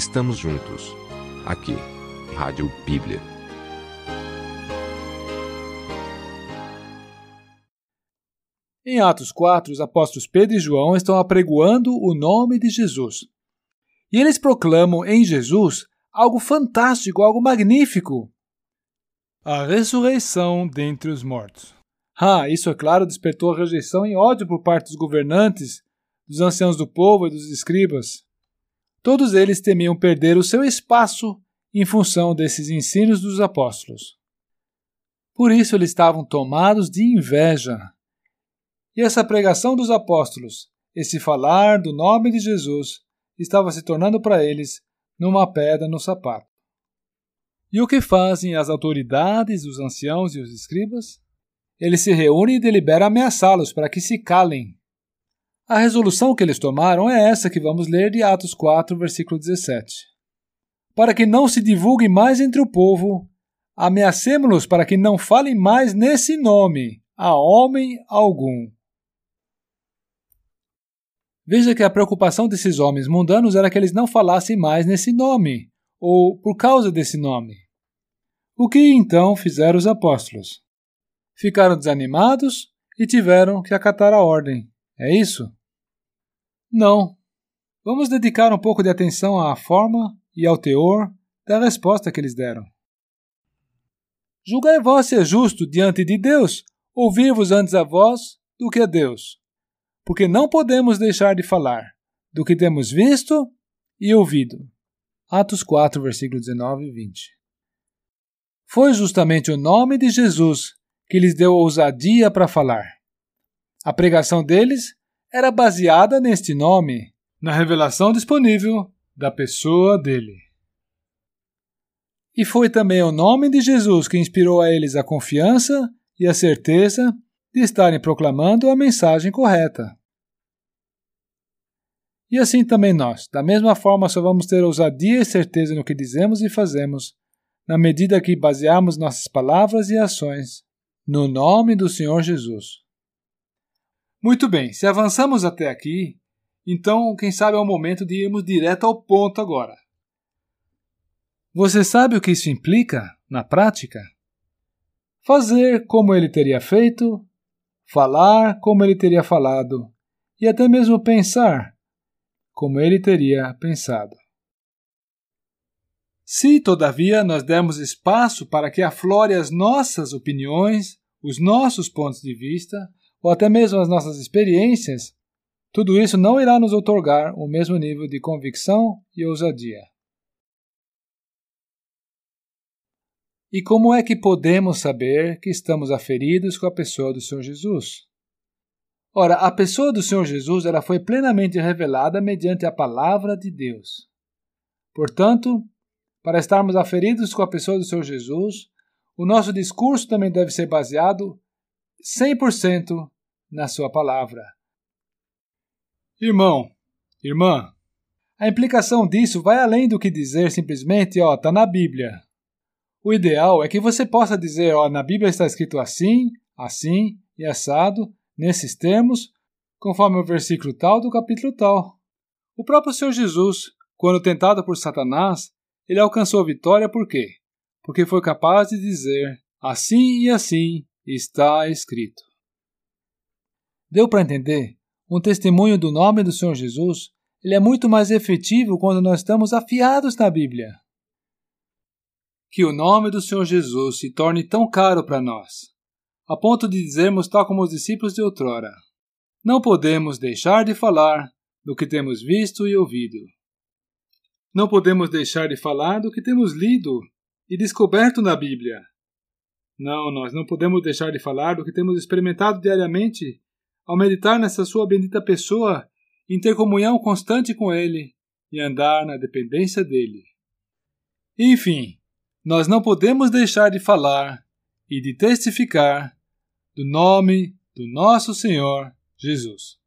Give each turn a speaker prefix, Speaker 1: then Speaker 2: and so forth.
Speaker 1: estamos juntos, aqui, Rádio Bíblia.
Speaker 2: Em Atos 4, os apóstolos Pedro e João estão apregoando o nome de Jesus. E eles proclamam em Jesus algo fantástico, algo magnífico: a ressurreição dentre os mortos. Ah, isso é claro despertou rejeição e ódio por parte dos governantes, dos anciãos do povo e dos escribas. Todos eles temiam perder o seu espaço em função desses ensinos dos apóstolos. Por isso eles estavam tomados de inveja. E essa pregação dos apóstolos, esse falar do nome de Jesus, estava se tornando para eles numa pedra no sapato. E o que fazem as autoridades, os anciãos e os escribas? Eles se reúnem e deliberam ameaçá-los para que se calem. A resolução que eles tomaram é essa que vamos ler de Atos 4, versículo 17. Para que não se divulgue mais entre o povo, ameacemos-los para que não falem mais nesse nome a homem algum. Veja que a preocupação desses homens mundanos era que eles não falassem mais nesse nome, ou por causa desse nome. O que então fizeram os apóstolos? Ficaram desanimados e tiveram que acatar a ordem. É isso? Não. Vamos dedicar um pouco de atenção à forma e ao teor da resposta que eles deram. Julgai vós ser justo diante de Deus, ouvir-vos antes a vós do que a Deus. Porque não podemos deixar de falar do que temos visto e ouvido. Atos 4, versículos 19 e 20. Foi justamente o nome de Jesus que lhes deu ousadia para falar. A pregação deles era baseada neste nome, na revelação disponível da pessoa dele. E foi também o nome de Jesus que inspirou a eles a confiança e a certeza de estarem proclamando a mensagem correta. E assim também nós, da mesma forma, só vamos ter ousadia e certeza no que dizemos e fazemos, na medida que baseamos nossas palavras e ações no nome do Senhor Jesus. Muito bem, se avançamos até aqui, então quem sabe é o momento de irmos direto ao ponto agora. Você sabe o que isso implica na prática? Fazer como ele teria feito, falar como ele teria falado e até mesmo pensar como ele teria pensado. Se, todavia, nós dermos espaço para que aflore as nossas opiniões, os nossos pontos de vista, ou até mesmo as nossas experiências, tudo isso não irá nos otorgar o mesmo nível de convicção e ousadia. E como é que podemos saber que estamos aferidos com a pessoa do Senhor Jesus? Ora, a pessoa do Senhor Jesus ela foi plenamente revelada mediante a palavra de Deus. Portanto, para estarmos aferidos com a pessoa do Senhor Jesus, o nosso discurso também deve ser baseado 100% na Sua palavra. Irmão, irmã, a implicação disso vai além do que dizer simplesmente, ó, está na Bíblia. O ideal é que você possa dizer, ó, na Bíblia está escrito assim, assim e assado, nesses termos, conforme o versículo tal do capítulo tal. O próprio Senhor Jesus, quando tentado por Satanás, ele alcançou a vitória por quê? Porque foi capaz de dizer, assim e assim está escrito. Deu para entender? Um testemunho do nome do Senhor Jesus, ele é muito mais efetivo quando nós estamos afiados na Bíblia. Que o nome do Senhor Jesus se torne tão caro para nós, a ponto de dizermos tal como os discípulos de outrora: Não podemos deixar de falar do que temos visto e ouvido. Não podemos deixar de falar do que temos lido e descoberto na Bíblia. Não, nós não podemos deixar de falar do que temos experimentado diariamente ao meditar nessa sua bendita pessoa, em ter comunhão constante com Ele e andar na dependência dele. Enfim, nós não podemos deixar de falar e de testificar do nome do nosso Senhor Jesus.